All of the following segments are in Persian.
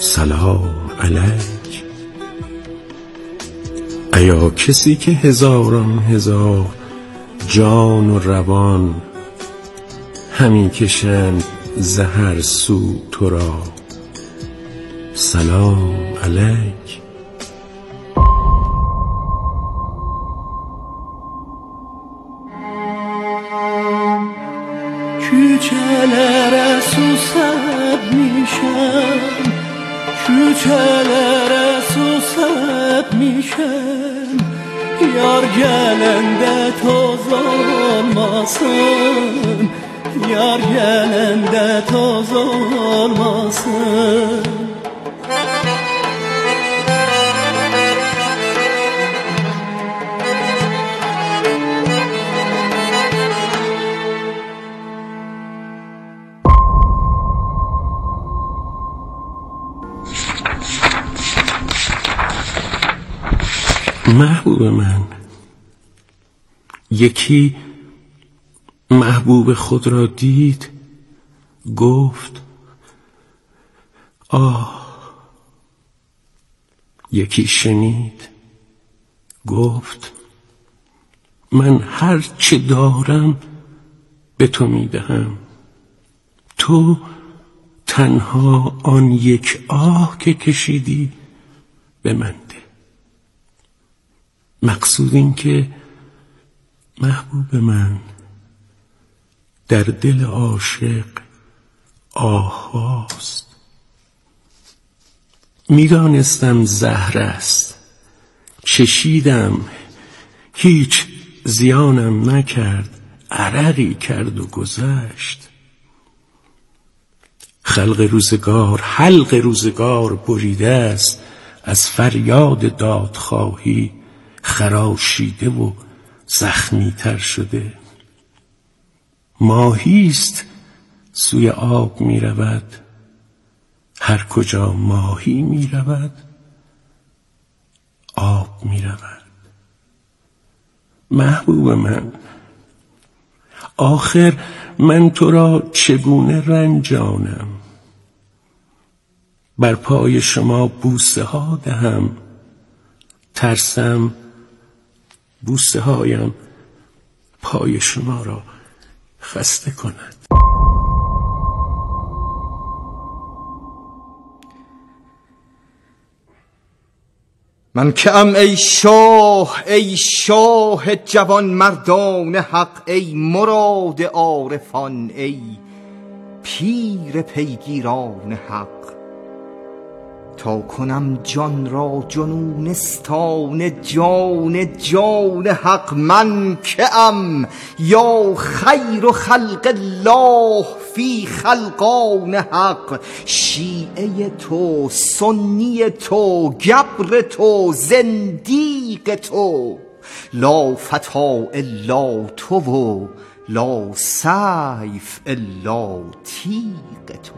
سلام علیک. ایا کسی که هزاران هزار جان و روان همی کشند زهر سو تو را؟ سلام علیک. محبوب من. یکی محبوب خود را دید گفت آه. یکی شنید گفت من هر چه دارم به تو می‌دهم. تو تنها آن یک آه که کشیدی به من. مقصود این که محبوب من در دل عاشق آه هاست می‌دانستم زهر است. چشیدم. هیچ زیانم نکرد. عرقی کرد و گذشت. خلق روزگار حلق روزگار بریده است. از فریاد دادخواهی خراشیده و زخمی تر شده ماهیست سوی آب می رود هر کجا ماهی می رود آب می رود محبوب من آخر من تو را چگونه رنجانم؟ بر پای شما بوسه ها دهم ترسم بوسه هایم پای شما را خسته کند. من که ام ای شاه ای شاه جوان مردان حق ای مراد عارفان ای پیر پیگیران حق. تا کنم جان را جنونستان جان جان حق من که ام یا خیر خلق الله فی خلقان حق؟ شیعه تو سنی تو گبر تو زندیق تو. لا فتا الا تو و لا سیف الا تیغ تو.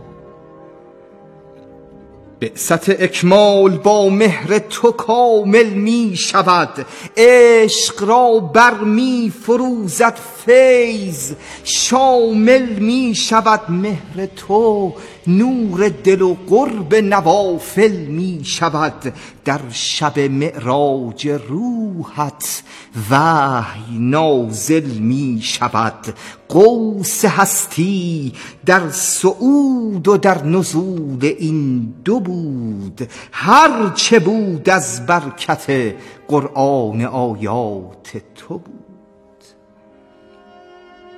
بعثت اکمال با مهر تو کامل می شود عشق را بر می فروزد فیض شامل می شود مهر تو نور دل و قرب نوافل می شود در شب معراج روحت. وحی نازل می شود. قوس هستی در صعود و در نزول این دو بود. هر چه بود از برکت قرآن آیات تو بود.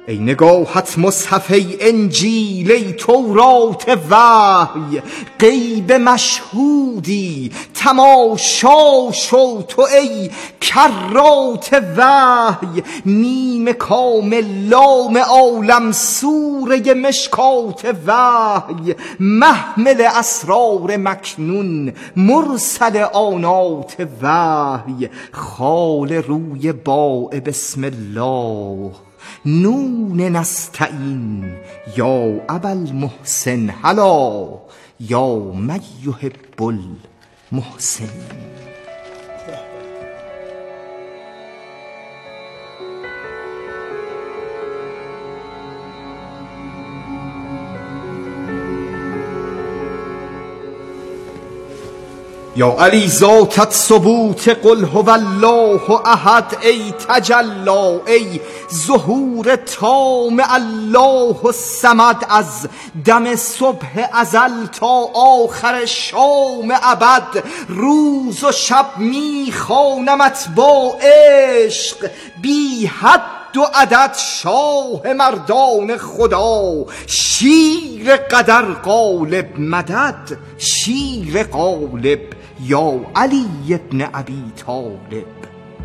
ای نگاهت مصحف ای انجیل ای تورات وحی غیب مشهودی تماشا شو تو ای کرات وحی میم کامل لام عالم سوره مشکات وحی محمل اسرار مکنون مرسل آنات وحی خال روی باء بسم الله. نون نستعین یا ابل محسن هلا یا من یحب المحسن. یا علی ذاتت ثبوت قل هو الله احد ای تجلا ای ظهور تام الله الصمد از دم صبح ازل تا آخر شام ابد. روز و شب میخوانمت با عشق بی حد دو عدد شاه مردان خدا. شیر قدر قالب مدد شیر قالب یا علی ابن ابی طالب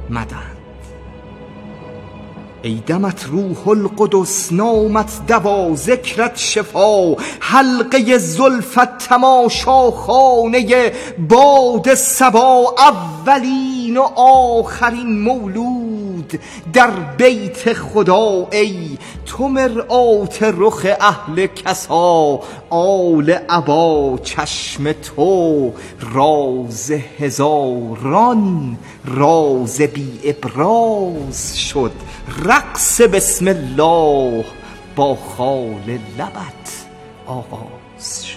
مدد. ای دمت روح القدس نامت دوا ذکرت شفا حلقه زلفت تماشا خانه باد سبا اولین و آخرین مولود. در بیت خدا ای تو مرآت رخ اهل کسا آل عبا چشم تو راز هزاران راز بی ابراز شد. رقص بسم الله با خال لبت آغاز شد.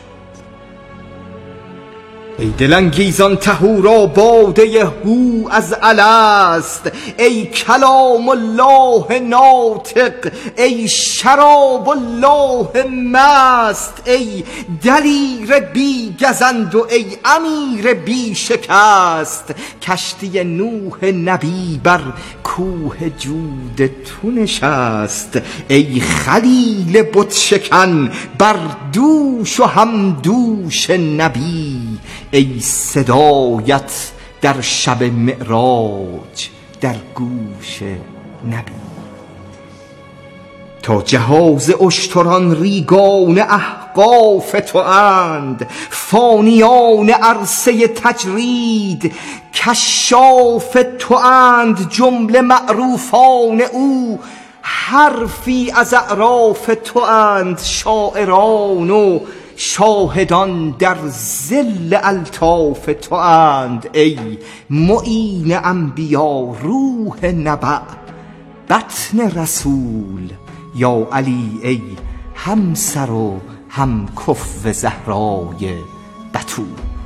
ای دلانگیزان تهورا باده هو از الست. ای کلام الله ناطق ای شراب الله مست. ای دلیر بی گزند و ای امیر بی شکست. کشتی نوح نبی بر کوه جود تو نشست ای خلیل بت شکن بر دوش و همدوش نبی ای صدایت در شب معراج در گوش نبی. تا جهاز اشتران ریگان احقاف تو اند فانیان عرصه تجرید کشاف تو اند جمله معروفان او حرفی از اعراف تو اند شاعران و شاهدان در زل الطاف تو اند. ای معین انبیا روح نبع بطن رسول. یا علی ای هم سر و هم کف زهرای بتول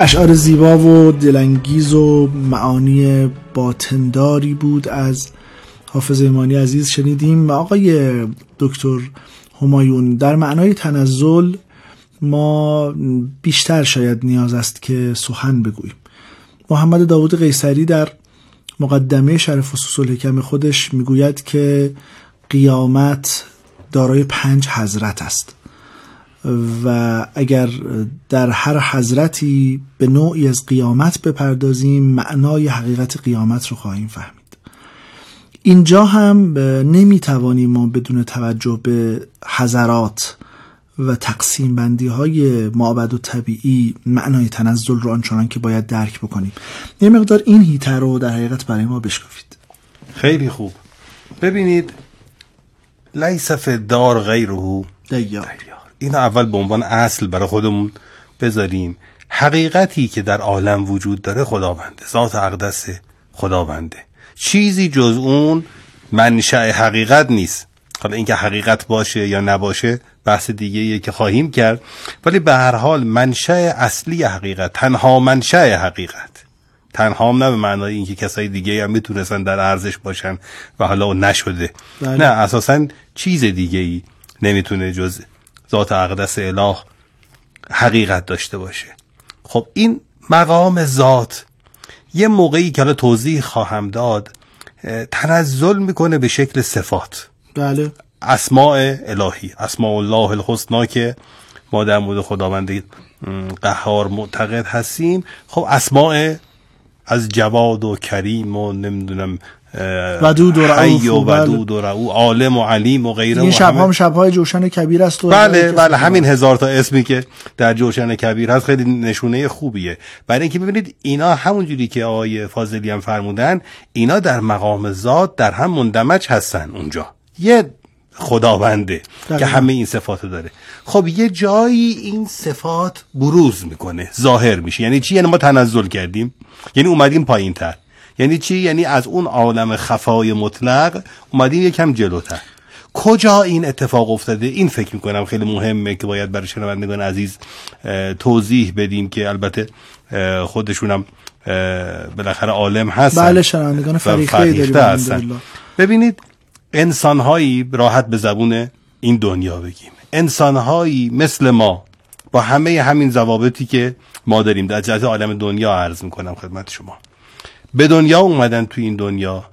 اشعار زیبا و دلانگیز و معانی باطنداری بود از حافظ ایمانی عزیز شنیدیم و آقای دکتر همایون. در معنای تنزل ما بیشتر شاید نیاز است که سخن بگوییم. محمد داوود قیصری در مقدمه شرف و الحکم خودش می‌گوید که قیامت دارای پنج حضرت است. و اگر در هر حضرتی به نوعی از قیامت بپردازیم معنای حقیقت قیامت رو خواهیم فهمید. اینجا هم نمی‌توانیم ما بدون توجه به حضرات و تقسیم بندی های معبد و طبیعی معنای تنزل رو آنچنان که باید درک بکنیم. یه مقدار این هیتر رو در حقیقت برای ما بشکافید. خیلی خوب. ببینید لیس دار غیره. دیار. این اول به عنوان اصل برای خودمون بذاریم. حقیقتی که در عالم وجود داره خداونده. ذات اقدس خداونده. چیزی جز اون منشأ حقیقت نیست. حالا اینکه حقیقت باشه یا نباشه بحث دیگه که خواهیم کرد. ولی به هر حال منشأ اصلی حقیقت تنها منشأ حقیقت. تنها هم نه به معنای اینکه کسای دیگه هم می‌تونستن در ارزش باشن و حالا نشده. بله. نه اساسا چیز دیگه ای نمی‌تونه جز ذات اقدس اله حقیقت داشته باشه. خب این مقام ذات یه موقعی که حالا توضیح خواهم داد تنزل می‌کنه به شکل صفات. بله. اسماع الهی اسماء الله الحسنا که ما در مورد خداوند قهار معتقد هستیم. خب اسماع از جواد و کریم و نمی‌دونم ودود و رعوف و بله. ودود و رعوف عالم و علیم و غیره این شب هم شبهای جوشن کبیر است و بله بله همین هزار تا اسمی که در جوشن کبیر هست خیلی نشونه خوبیه. برای اینکه ببینید اینا همونجوری که آقای فاضلی هم فرمودن اینا در مقام ذات در هم مندمج هستن اونجا. یه خداونده. که همه این صفات داره. خب یه جایی این صفات بروز می‌کنه ظاهر میشه. یعنی چی؟ یعنی ما تنزل کردیم. یعنی اومدیم پایین تر یعنی چی؟ یعنی از اون عالم خفای مطلق اومدیم یکم جلوتر. کجا این اتفاق افتاده؟ این فکر می‌کنم خیلی مهمه که باید برای شنوندگان عزیز توضیح بدیم که البته خودشونم بالاخره عالم هستن. بله، شنوندگان فریخته هستن. ببینید انسانهایی راحت به زبون این دنیا بگیم. انسانهایی مثل ما با همه همین ضوابطی که ما داریم. در جهت عالم دنیا عرض می‌کنم خدمت شما. به دنیا اومدن تو این دنیا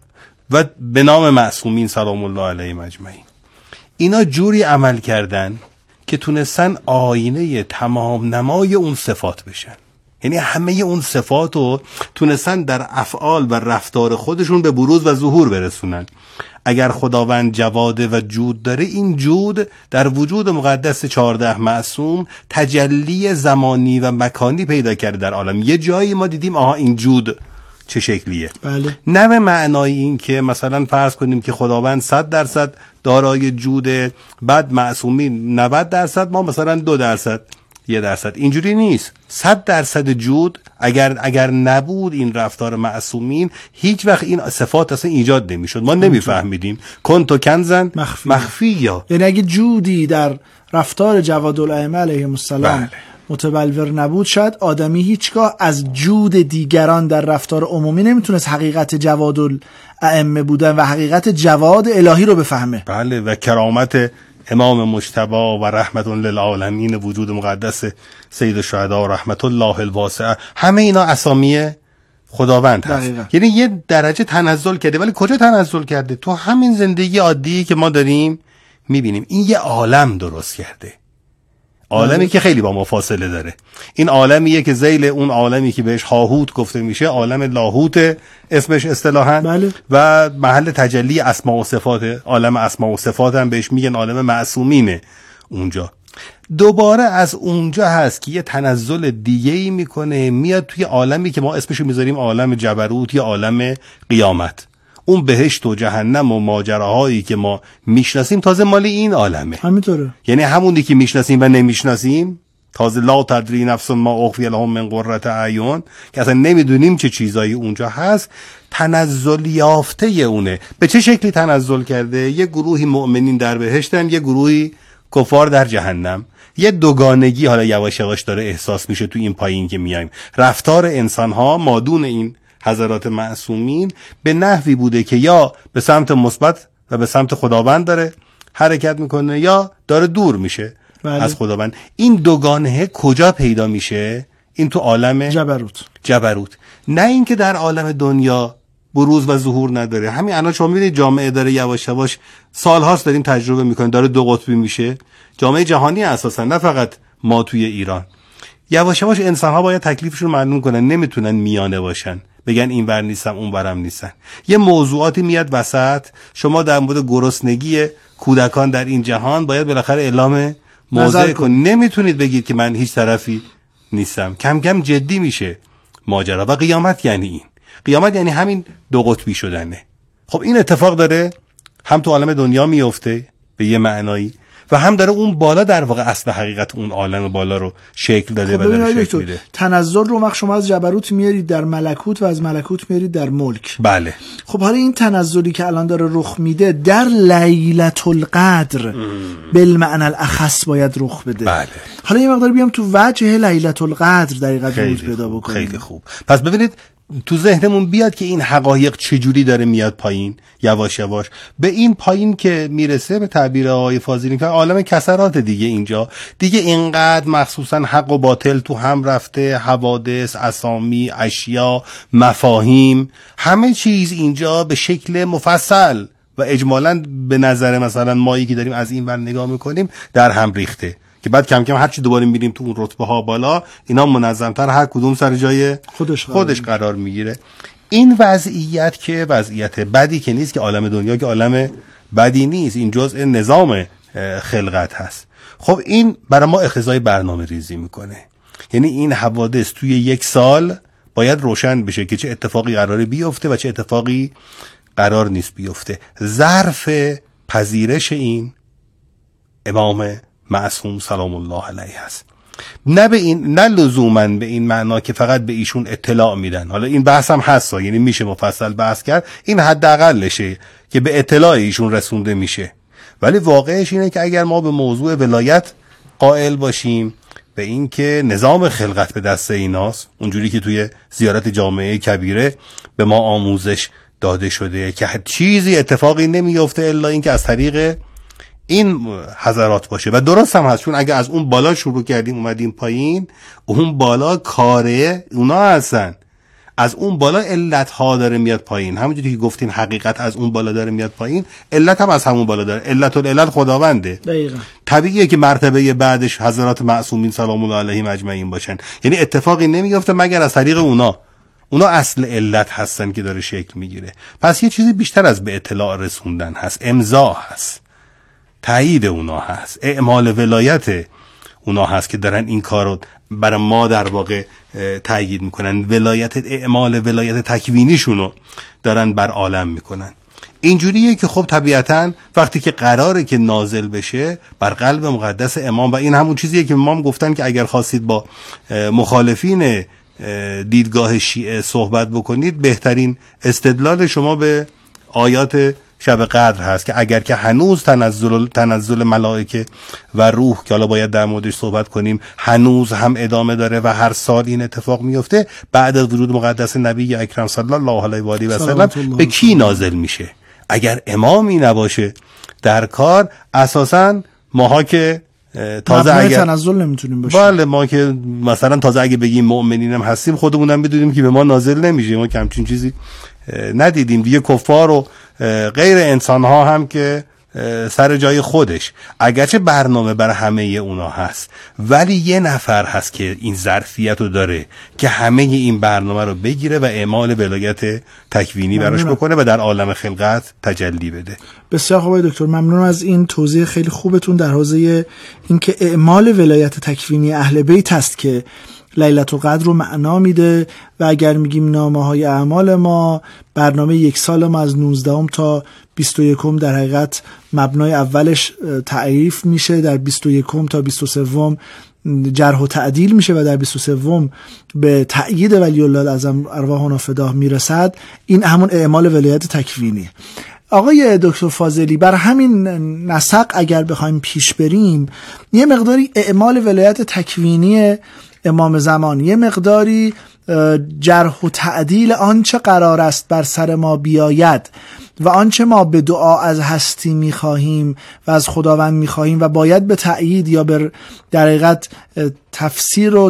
و به نام معصومین سلام الله علیه مجمعین اینا جوری عمل کردن که تونستن آینه تمام نمای اون صفات بشن. یعنی همه اون صفات رو تونستن در افعال و رفتار خودشون به بروز و ظهور برسونن. اگر خداوند جواده و جود داره این جود در وجود مقدس چهارده معصوم تجلی زمانی و مکانی پیدا کرده در عالم. یه جایی ما دیدیم آها این جود چه شکلیه؟ بله. نه به معنای این که مثلا فرض کنیم که خداوند 100 درصد دارای جوده بعد معصومین 90 درصد ما مثلا دو درصد یه درصد. اینجوری نیست. 100 درصد جود اگر اگر نبود این رفتار معصومین هیچ وقت این صفات اصلا ایجاد نمی‌شد. ما نمیفهمیدیم. کنتو کنزن مخفی. مخفی یا. یعنی اگه جودی در رفتار جواد الائمه علیهم السلام بله. متبلور نبود شاید آدمی هیچگاه از جود دیگران در رفتار عمومی نمی‌تونست حقیقت جواد الائمه بودن و حقیقت جواد الهی رو بفهمه. بله و کرامت امام مجتبا و رحمت للعالمین وجود مقدس سید الشهدا و رحمت الله الواسعه همه اینا اسامی خداوند هست. دقیقا. یعنی یه درجه تنزل کرده. ولی کجا تنزل کرده؟ تو همین زندگی عادی که ما داریم می‌بینیم. این یه عالم درست کرده. عالمی که خیلی با ما فاصله داره. این عالمیه که زیل اون عالمی که بهش هاهوت گفته میشه عالم لاهوت اسمش اصطلاحا. بله. و محل تجلی اسماء و صفات عالم اسماء و صفات هم بهش میگن عالم معصومینه اونجا. دوباره از اونجا هست که یه تنزل دیگه ای می‌کنه میاد توی عالمی که ما اسمشو می‌ذاریم عالم جبروت یا عالم قیامت. اون بهشت و جهنم و ماجراهایی که ما می‌شناسیم تازه مال این عالمه. همینطوره. یعنی همونی که می‌شناسیم و نمی‌شناسیم تازه لا تدری نفس ما اخفی لهم من قرة اعین که اصلا نمی‌دونیم چه چیزایی اونجا هست تنزل یافته اونه. به چه شکلی تنزل کرده؟ یه گروهی مؤمنین در بهشتن یه گروهی کفار در جهنم. یه دوگانگی حالا یواش یواش داره احساس میشه تو این پایین که میایم. رفتار انسان ها مادون این حضرات معصومین به نحوی بوده که یا به سمت مثبت و به سمت خداوند داره حرکت می‌کنه یا داره دور میشه بله. از خداوند. این دوگانه کجا پیدا میشه؟ این تو عالم جبروت. جبروت. نه اینکه در عالم دنیا بروز و ظهور نداره. همین الان شما می‌بینید جامعه داره یواش یواش سالهاست داریم تجربه می‌کنیم داره دو قطبی میشه. جامعه جهانی اساسا نه فقط ما توی ایران. یواش یواش انسان ها باید تکلیفشون معلوم کنن نمی‌تونن میانه باشن. بگن این ور نیستم اون برم نیستن. یه موضوعاتی میاد وسط. شما در مورد گرسنگی کودکان در این جهان باید بالاخره اعلام موضع کن نمی‌تونید بگید که من هیچ طرفی نیستم. کم کم جدی میشه ماجرا. و قیامت یعنی این. قیامت یعنی همین دو قطبی شدنه. خب این اتفاق داره. هم تو عالم دنیا میفته به یه معنایی. و هم داره اون بالا در واقع اصل حقیقت اون عالم بالا رو شکل داده خب و داره شکل میده. تنزل رو وقت شما از جبروت میارید در ملکوت و از ملکوت میارید در ملک. بله. خب حالا این تنزلی که الان داره رخ میده در لیلت القدر بالمعنى الاخص باید رخ بده. بله. حالا یه مقدار بیام تو وجه لیلت القدر دقیقا پیدا بکنیم. خیلی خوب. پس ببینید تو ذهنمون بیاد که این حقایق چجوری داره میاد پایین. یواش یواش. به این پایین که می‌رسه به تعبیر آقای فاضلی که عالم کسرات دیگه اینجا. دیگه اینقدر مخصوصا حق و باطل تو هم رفته حوادث اسامی اشیا مفاهیم. همه چیز اینجا به شکل مفصل و اجمالا به نظر مثلا مایی که داریم از این ور نگاه می‌کنیم در هم ریخته. که بعد کم کم هرچی دوباره میریم تو اون رتبه ها بالا اینا منظمتر هر کدوم سر جای خودش قرار خودش قرار می‌گیره. این وضعیت که وضعیت بدی که نیست که عالم دنیا که عالم بدی نیست این جزء نظام خلقت هست. خب این برای ما اخزای برنامه ریزی می‌کنه. یعنی این حوادث توی یک سال باید روشن بشه که چه اتفاقی قراره بیفته و چه اتفاقی قرار نیست بیفته. ظرف پذیرش این امام معصوم سلام الله علیه هست نه به این نه لزوما به این معنا که فقط به ایشون اطلاع میدن. حالا این بحث هم هست یعنی میشه مفصل بحث کرد. این حداقلشه که به اطلاع ایشون رسونده میشه. ولی واقعش اینه که اگر ما به موضوع ولایت قائل باشیم به اینکه نظام خلقت به دست ایناست اونجوری که توی زیارت جامعه کبیره به ما آموزش داده شده که چیزی اتفاقی نمیفته الا اینکه از طریق این حضرات باشه. و درست هم هست چون اگه از اون بالا شروع کردیم اومدیم پایین اون بالا کاره اونا هستن. از اون بالا علت ها داره میاد پایین. همونجوری که گفتین حقیقت از اون بالا داره میاد پایین علت هم از همون بالا داره. علت العلت خداونده. دقیقا. طبیعیه که مرتبه بعدش حضرات معصومین سلام الله علیهم اجمعین باشن. یعنی اتفاقی نمیفته مگر از طریق اونا. اونا اصل علت هستن که داره شکل می‌گیره. پس یه چیزی بیشتر از به اطلاع رسوندن هست. امضا هست. تایید اونا هست. اعمال ولایت اونا هست که دارن این کارو برای ما در واقع تایید می‌کنن. ولایت اعمال ولایت تکوینیشونو دارن بر عالم می‌کنن. اینجوریه که خب طبیعتا وقتی که قراره که نازل بشه بر قلب مقدس امام و این همون چیزیه که امام گفتن که اگر خواستید با مخالفین دیدگاه شیعه صحبت بکنید بهترین استدلال شما به آیات شب قدر هست که اگر که هنوز تنزل تنزل ملائکه و روح که حالا باید در موردش صحبت کنیم هنوز هم ادامه داره و هر سال این اتفاق میفته بعد از ورود مقدس نبی اکرم صلی الله علیه و آله و سلم به کی نازل میشه؟ اگر امامی نباشه در کار اساسا ماها که تازه اگر تنزل نمی‌تونیم باشیم. بله ما که مثلا تازه اگه بگیم مؤمنینم هستیم خودمونم بدونیم که به ما نازل نمیشه. ما کمچین چیزی ندیدیم. دیگه کفار و غیر انسان ها هم که سر جای خودش. اگرچه برنامه بر همه اونا هست ولی یه نفر هست که این ظرفیت رو داره که همه این برنامه رو بگیره و اعمال ولایت تکوینی براش بکنه و در عالم خلقت تجلی بده. بسیار خوب دکتر. ممنون از این توضیح خیلی خوبتون در حوزه اینکه اعمال ولایت تکوینی اهل بیت است که لیلت و قدر رو معنا میده و اگر میگیم نامه های اعمال ما برنامه یک سال ما از 19 تا 21 در حقیقت مبنای اولش تعریف میشه در 21 تا 23 جرح و تعدیل میشه و در 23 به تأیید ولی الله اعظم ارواح فداه می‌رسد. این همون اعمال ولایت تکوینی. آقای دکتر فاضلی بر همین نسق اگر بخوایم پیش بریم یه مقداری اعمال ولایت تکوینی امام زمان یه مقداری جرح و تعدیل آنچه قرار است بر سر ما بیاید و آنچه ما به دعا از هستی می‌خواهیم و از خداوند می‌خواهیم و باید به تأیید یا به در حقیقت تفسیر و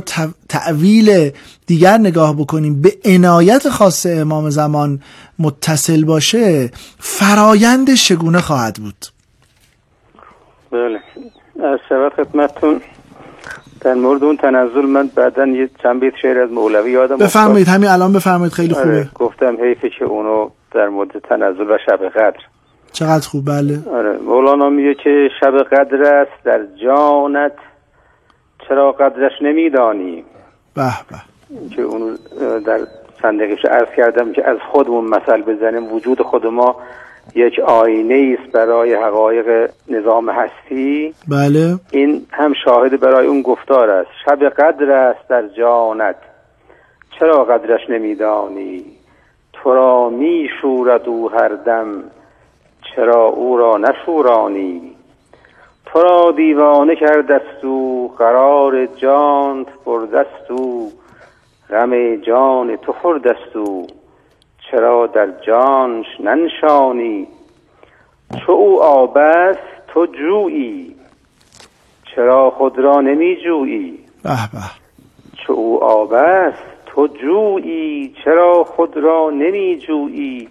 تعویل دیگر نگاه بکنیم به عنایت خاص امام زمان متصل باشه فرایند چگونه خواهد بود؟ بله. از خدمتتون در مورد اون تنزل من بعدا یه چند بیت شعر از مولوی یادم بفرمایید همین الان بفرمایید خیلی خوبه. آره گفتم حیفه که اونو در مورد تنزل و شب قدر. چقدر خوب بله. آره مولانا میگه که شب قدر است در جانت چرا قدرش نمیدانی؟ به به. که اون در صندقش عرض کردم که از خودمون مثل بزنیم وجود خود ما یک آینه است برای حقایق نظام هستی. بله. این هم شاهد برای اون گفتار است. شب قدر است در جانت. چرا قدرش نمیدانی؟ تو را می شورد او هر دم. چرا او را نشورانی؟ تو را دیوانه کردست او. قرار جانت بردست او. غم جان تو خوردست او. چرا در جانش ننشانی؟ چو او آب است تو جویی. چرا خود را نمی جویی چو او آب است تو جویی. چرا خود را نمی جویی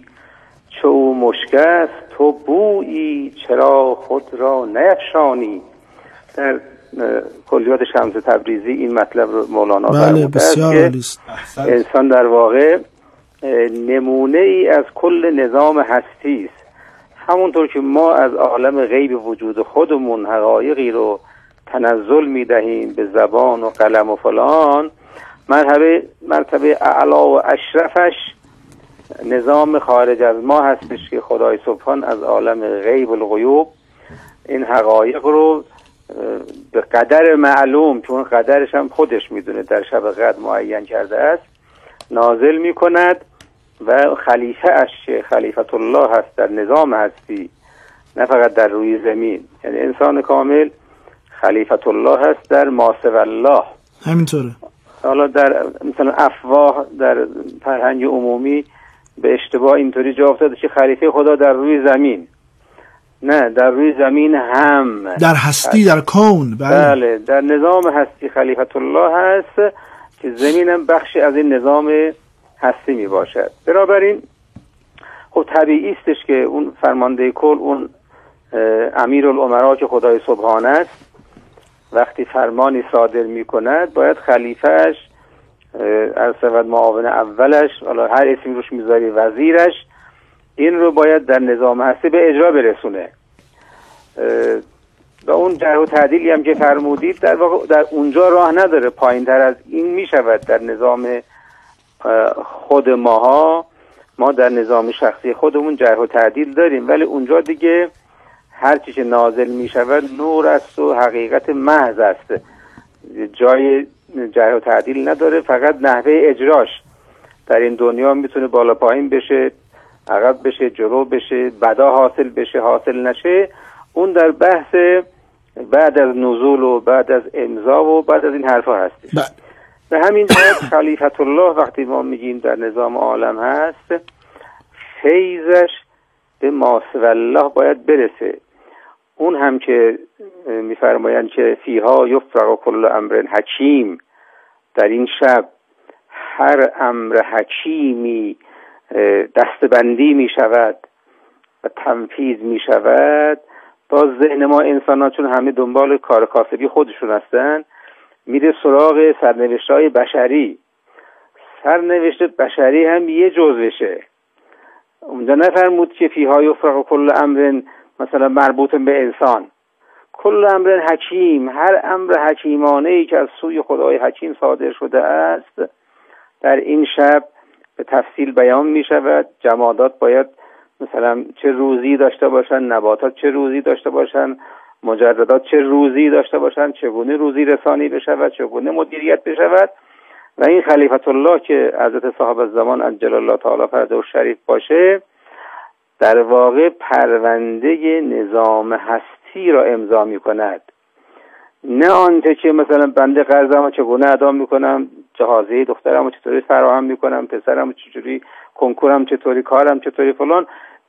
چو او مشک است تو بویی. چرا خود را نیفشانی؟ در کلیات شمس تبریزی این مطلب رو مولانا بله بسیار است. انسان در واقع نمونه ای از کل نظام هستی است. همونطور که ما از عالم غیب وجود خودمون حقایقی رو تنزل می‌دهیم به زبان و قلم و فلان مرتبه مرتبه اعلا و اشرفش نظام خارج از ما هستش که خدای سبحان از عالم غیب الغیوب این حقایق رو به قدر معلوم چون قدرش هم خودش می‌دونه در شب قدر معین کرده است نازل می‌کند. و خلیفه اش خلیفت الله هست در نظام هستی نه فقط در روی زمین. یعنی انسان کامل خلیفت الله هست در ماسو الله. همینطوره. حالا در مثلا افواه در فرهنگ عمومی به اشتباه اینطوری جا افتاده که خلیفه خدا در روی زمین. نه در روی زمین هم. در هستی در کون بله, بله در نظام هستی خلیفت الله هست که زمین هم بخشی از این نظام هستی می باشد. بنابراین خب طبیعی استش که اون فرمانده کل اون امیر که خدای سبحانه است وقتی فرمانی صادر می کند باید خلیفهش از سبب معاون اولش حالا هر اسمی روش می‌ذاری وزیرش این رو باید در نظام هستی به اجرا برسونه. و اون جرح و تعدیلی هم که فرمودید در واقع در اونجا راه نداره پایین تر از این می شود در نظام خود ماها ما در نظام شخصی خودمون جرح و تعدیل داریم ولی اونجا دیگه هر چیز نازل می شود نور است و حقیقت محض است. جای جرح و تعدیل نداره فقط نحوه اجراش. در این دنیا می‌تونه بالا پایین بشه عقب بشه جلو بشه بدا حاصل بشه حاصل نشه. اون در بحث بعد از نزول و بعد از امضا و بعد از این حرفا هستش. به همین جهت خلیفت الله وقتی ما میگیم در نظام عالم هست فیضش به ماسو الله باید برسه. اون هم که میفرمایند که فیها یفرق کل امر حکیم. در این شب هر امر حکیمی دستبندی می شود و تنفیز می شود باز ذهن ما انسان ها چون همه دنبال کار کاسبی خودشون هستن میره سراغ سرنوشت های بشری. سرنوشت بشری هم یه جزوشه. اونجا نفرمود که فیهای افرق کل امر مثلا مربوط به انسان. کل امر حکیم هر امر حکیمانه ای که از سوی خدای حکیم صادر شده است در این شب به تفصیل بیان می شود جمادات باید مثلا چه روزی داشته باشن نباتات چه روزی داشته باشن مجردات چه روزی داشته باشن چگونه روزی رسانی بشود چگونه مدیریت بشود. و این خلیفت الله که حضرت صاحب زمان عجل الله تعالی فرده و شریف باشه در واقع پرونده نظام هستی را امضا می کند نه آنچه که مثلا بنده قرضم چگونه ادا می‌کنم جهازه دخترم چطوری فراهم می‌کنم پسرم چطوری کنکورم چطوری کارم چطوری فلان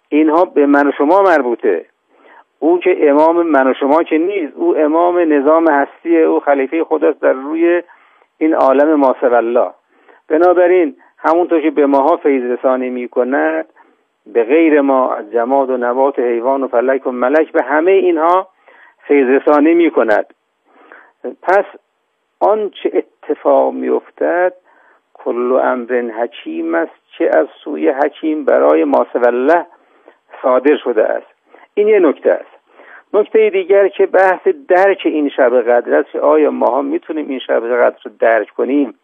اینها به من و شما مربوطه. او که امام من و شما که نیست او امام نظام هستی او خلیفه خداست در روی این عالم ماسر الله. بنابراین همونطور که به ماها فیض رسانی می‌کند به غیر ما از جماد و نبات و حیوان و فلک و ملک به همه اینها فیض رسانی می‌کند. پس آنچه اتفاق میافتد کل امر حکیم است چه از سوی حکیم برای ماسولله صادر شده است. این یه نکته است. نکته دیگر که بحث درک این شب قدر است آیا ماها می‌تونیم این شب قدر رو درک کنیم؟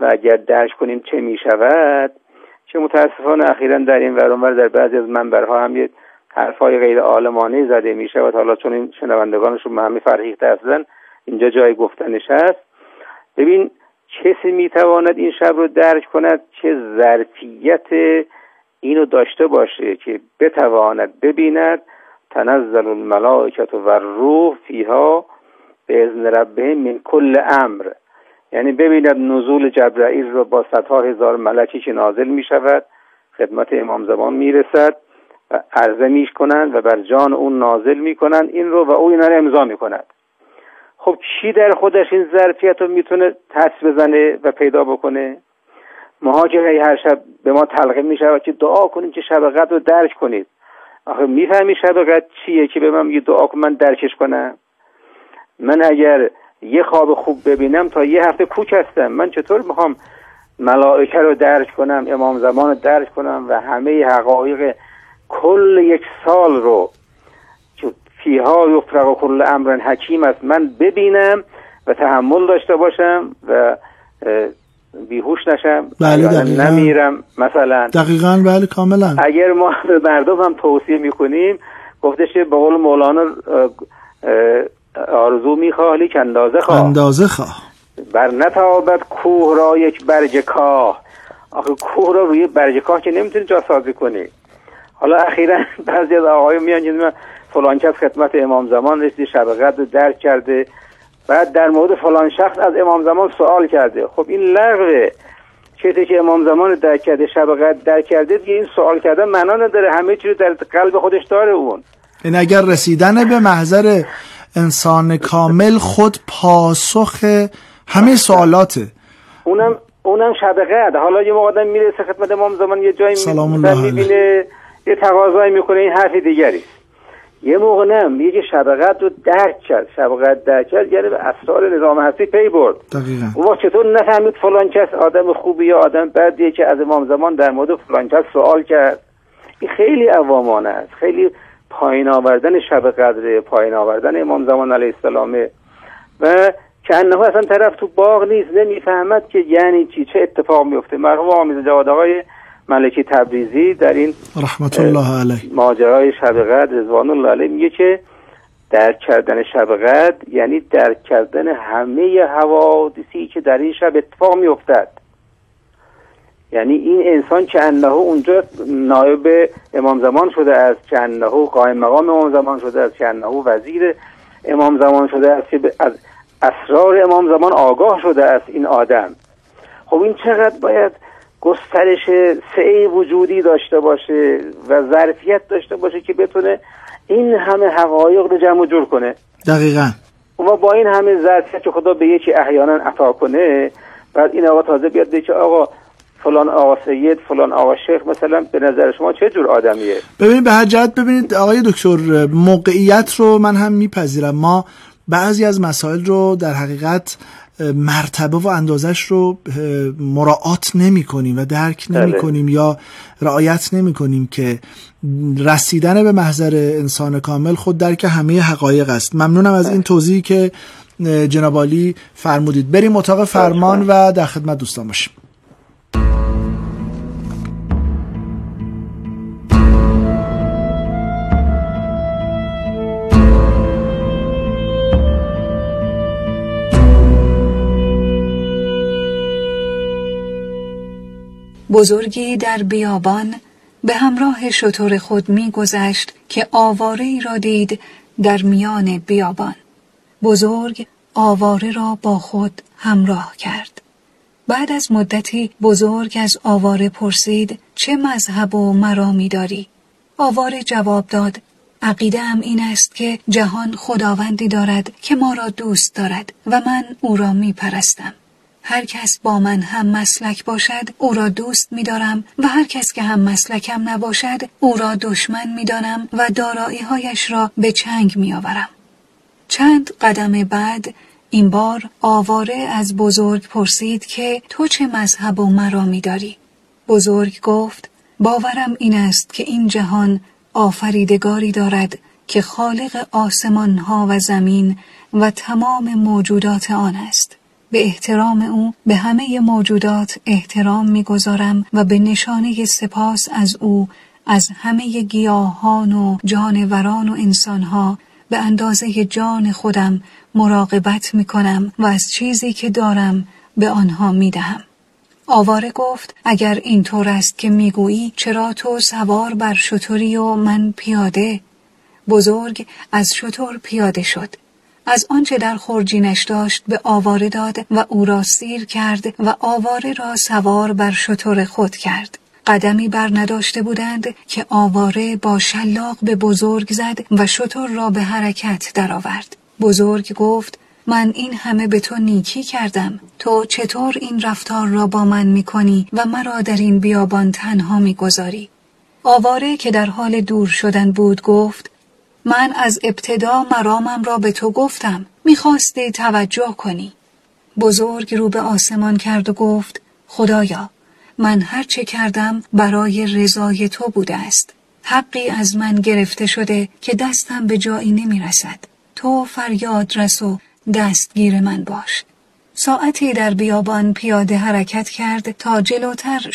و اگر درک کنیم چه می‌شود؟ چه متاسفانه اخیرا در این ورانور در بعضی از منبرها هم یه حرفهای غیر عالمانه زده می شود حالا چون این شنوندگانشون همه فرهیخته هستن اینجا جای گفتنش هست. ببین کسی می‌تواند این شب رو درک کند چه ظرفیت اینو داشته باشه که بتواند ببیند تنزل الملائکت و روح فیها به ازن ربه من کل امر. یعنی ببیند نزول جبرائیل رو با صدها هزار ملکی که نازل می شود خدمت امام زمان می رسد و عرضه می کنند و بر جان اون نازل می کنند. این رو و او این رو امضا می کند. خب چی در خودش این ظرفیت رو می‌تونه تس بزنه و پیدا بکنه؟ ماها که هر شب به ما تلقیم می شود که دعا کنیم که شب قدر رو درک کنید آخه می‌فهمی قدر چیه که به من میگه دعا کن من درکش کنم؟ من اگر یه خواب خوب ببینم تا یه هفته کوک هستم. من چطور می‌خوام ملائکه رو درک کنم امام زمان رو درک کنم و همه حقایق کل یک سال رو؟ که فیها یفرق کل امر حکیم است. من ببینم و تحمل داشته باشم و بیهوش نشم بله دقیقا. نمیرم. مثلا دقیقا بله کاملا. اگر ما به مردم هم توصیه می‌کنیم گفتش به قول مولانا آرزو می‌خواهی که اندازه خواه. اندازه خواه. بر نتابد کوه را یک برج کاه. آخه کوه را روی برج کاه که نمی‌تونی جا سازی کنی. حالا اخیرا بعضی از آقای میان که فلان کس خدمت امام زمان رسیده شب قدر درک کرده. بعد در مورد فلان شخص از امام زمان سوال کرده. خب این لغوه چیزی که امام زمان درک کرده شب قدر درک کرده دیگه این سوال کردن معنا نداره. همه چیز در قلب خودش داره اون. این اگر رسیدن به محضر انسان کامل خود پاسخ همه سوالاته اونم اونم شب قدر. حالا یه موقع می‌رسه خدمت امام زمان یه جایی می‌بینه یه تقاضایی می‌کنه این حرف دیگری. یه موقع نه میگه شب قدر رو درک کرد. شب قدر درک کرد یعنی به اسرار نظام هستی پی برد. دقیقا. اون چطور نفهمید فلان کس آدم خوبی یا آدم بدیه که از امام زمان در مورد فلان کس سوال کرد؟ این خیلی عوامانه است. خیلی پایین آوردن شب قدر پایین آوردن امام زمان علیه السلامه و که انه اصلا طرف تو باغ نیست نمی‌فهمد که یعنی چی چه اتفاق میفته مرحوم آمیز جواد آقای ملکی تبریزی در این رحمت الله علیه. ماجرای شب قدر رضوان الله علیه میگه که درک کردن شب قدر یعنی درک کردن همه حوادثی که در این شب اتفاق میافتد. یعنی این انسان که انه اونجا نایب امام زمان شده است که انه قائم مقام امام زمان شده است که انه وزیر امام زمان شده است که از اسرار امام زمان آگاه شده است این آدم. خب این چقدر باید گسترش سعی وجودی داشته باشه و ظرفیت داشته باشه که بتونه این همه حقایق رو جمع جور کنه. دقیقا. و با این همه ظرفیت که خدا به یکی احیانا عطا کنه بعد این آقا تازه بیاد که آقا فلان آقا سید فلان آقا شیخ مثلا به نظر شما چه جور آدمیه؟ ببینید به هر جهت ببینید آقای دکتر موقعیت رو من هم میپذیرم. ما بعضی از مسائل رو در حقیقت مرتبه و اندازش رو مراعات نمی کنیم و درک نمی کنیم یا رعایت نمی کنیم که رسیدن به محضر انسان کامل خود درک همه حقایق است. ممنونم از این توضیحی که جنابالی فرمودید. بریم اتاق فرمان و در خدمت دوستان باشیم. بزرگی در بیابان به همراه شطور خود میگذشت که آواره را دید در میان بیابان بزرگ آواره را با خود همراه کرد بعد از مدتی بزرگ از آواره پرسید چه مذهب و مرامی داری؟ آواره جواب داد عقیده ام این است که جهان خداوندی دارد که ما را دوست دارد و من او را می پرستم. هر کس با من هم مسلک باشد او را دوست می دارم و هر کس که هم مسلکم نباشد او را دشمن می دانم و دارایی هایش را به چنگ می آورم. چند قدم بعد این بار آواره از بزرگ پرسید که تو چه مذهب و مرا می داری؟ بزرگ گفت باورم این است که این جهان آفریدگاری دارد که خالق آسمان ها و زمین و تمام موجودات آن است. به احترام او به همه موجودات احترام می‌گذارم و به نشانه سپاس از او از همه گیاهان و جانوران و انسانها به اندازه جان خودم مراقبت می کنم و از چیزی که دارم به آنها می دهم. آواره گفت اگر اینطور است که می‌گویی چرا تو سوار بر شطوری و من پیاده بزرگ از شطور پیاده شد از آنچه در خورجینش داشت به آواره داد و او را سیر کرد و آواره را سوار بر شطور خود کرد قدمی بر نداشته بودند که آواره با شلاق به بزرگ زد و شطور را به حرکت درآورد. بزرگ گفت من این همه به تو نیکی کردم تو چطور این رفتار را با من می کنی و مرا در این بیابان تنها می گذاری؟ آواره که در حال دور شدن بود گفت من از ابتدا مرامم را به تو گفتم. می‌خواستی توجه کنی. بزرگ رو به آسمان کرد و گفت خدایا من هر چه کردم برای رضای تو بوده است. حقی از من گرفته شده که دستم به جایی نمی رسد تو فریاد رس و دستگیر من باش. ساعتی در بیابان پیاده حرکت کرد تا جلوتر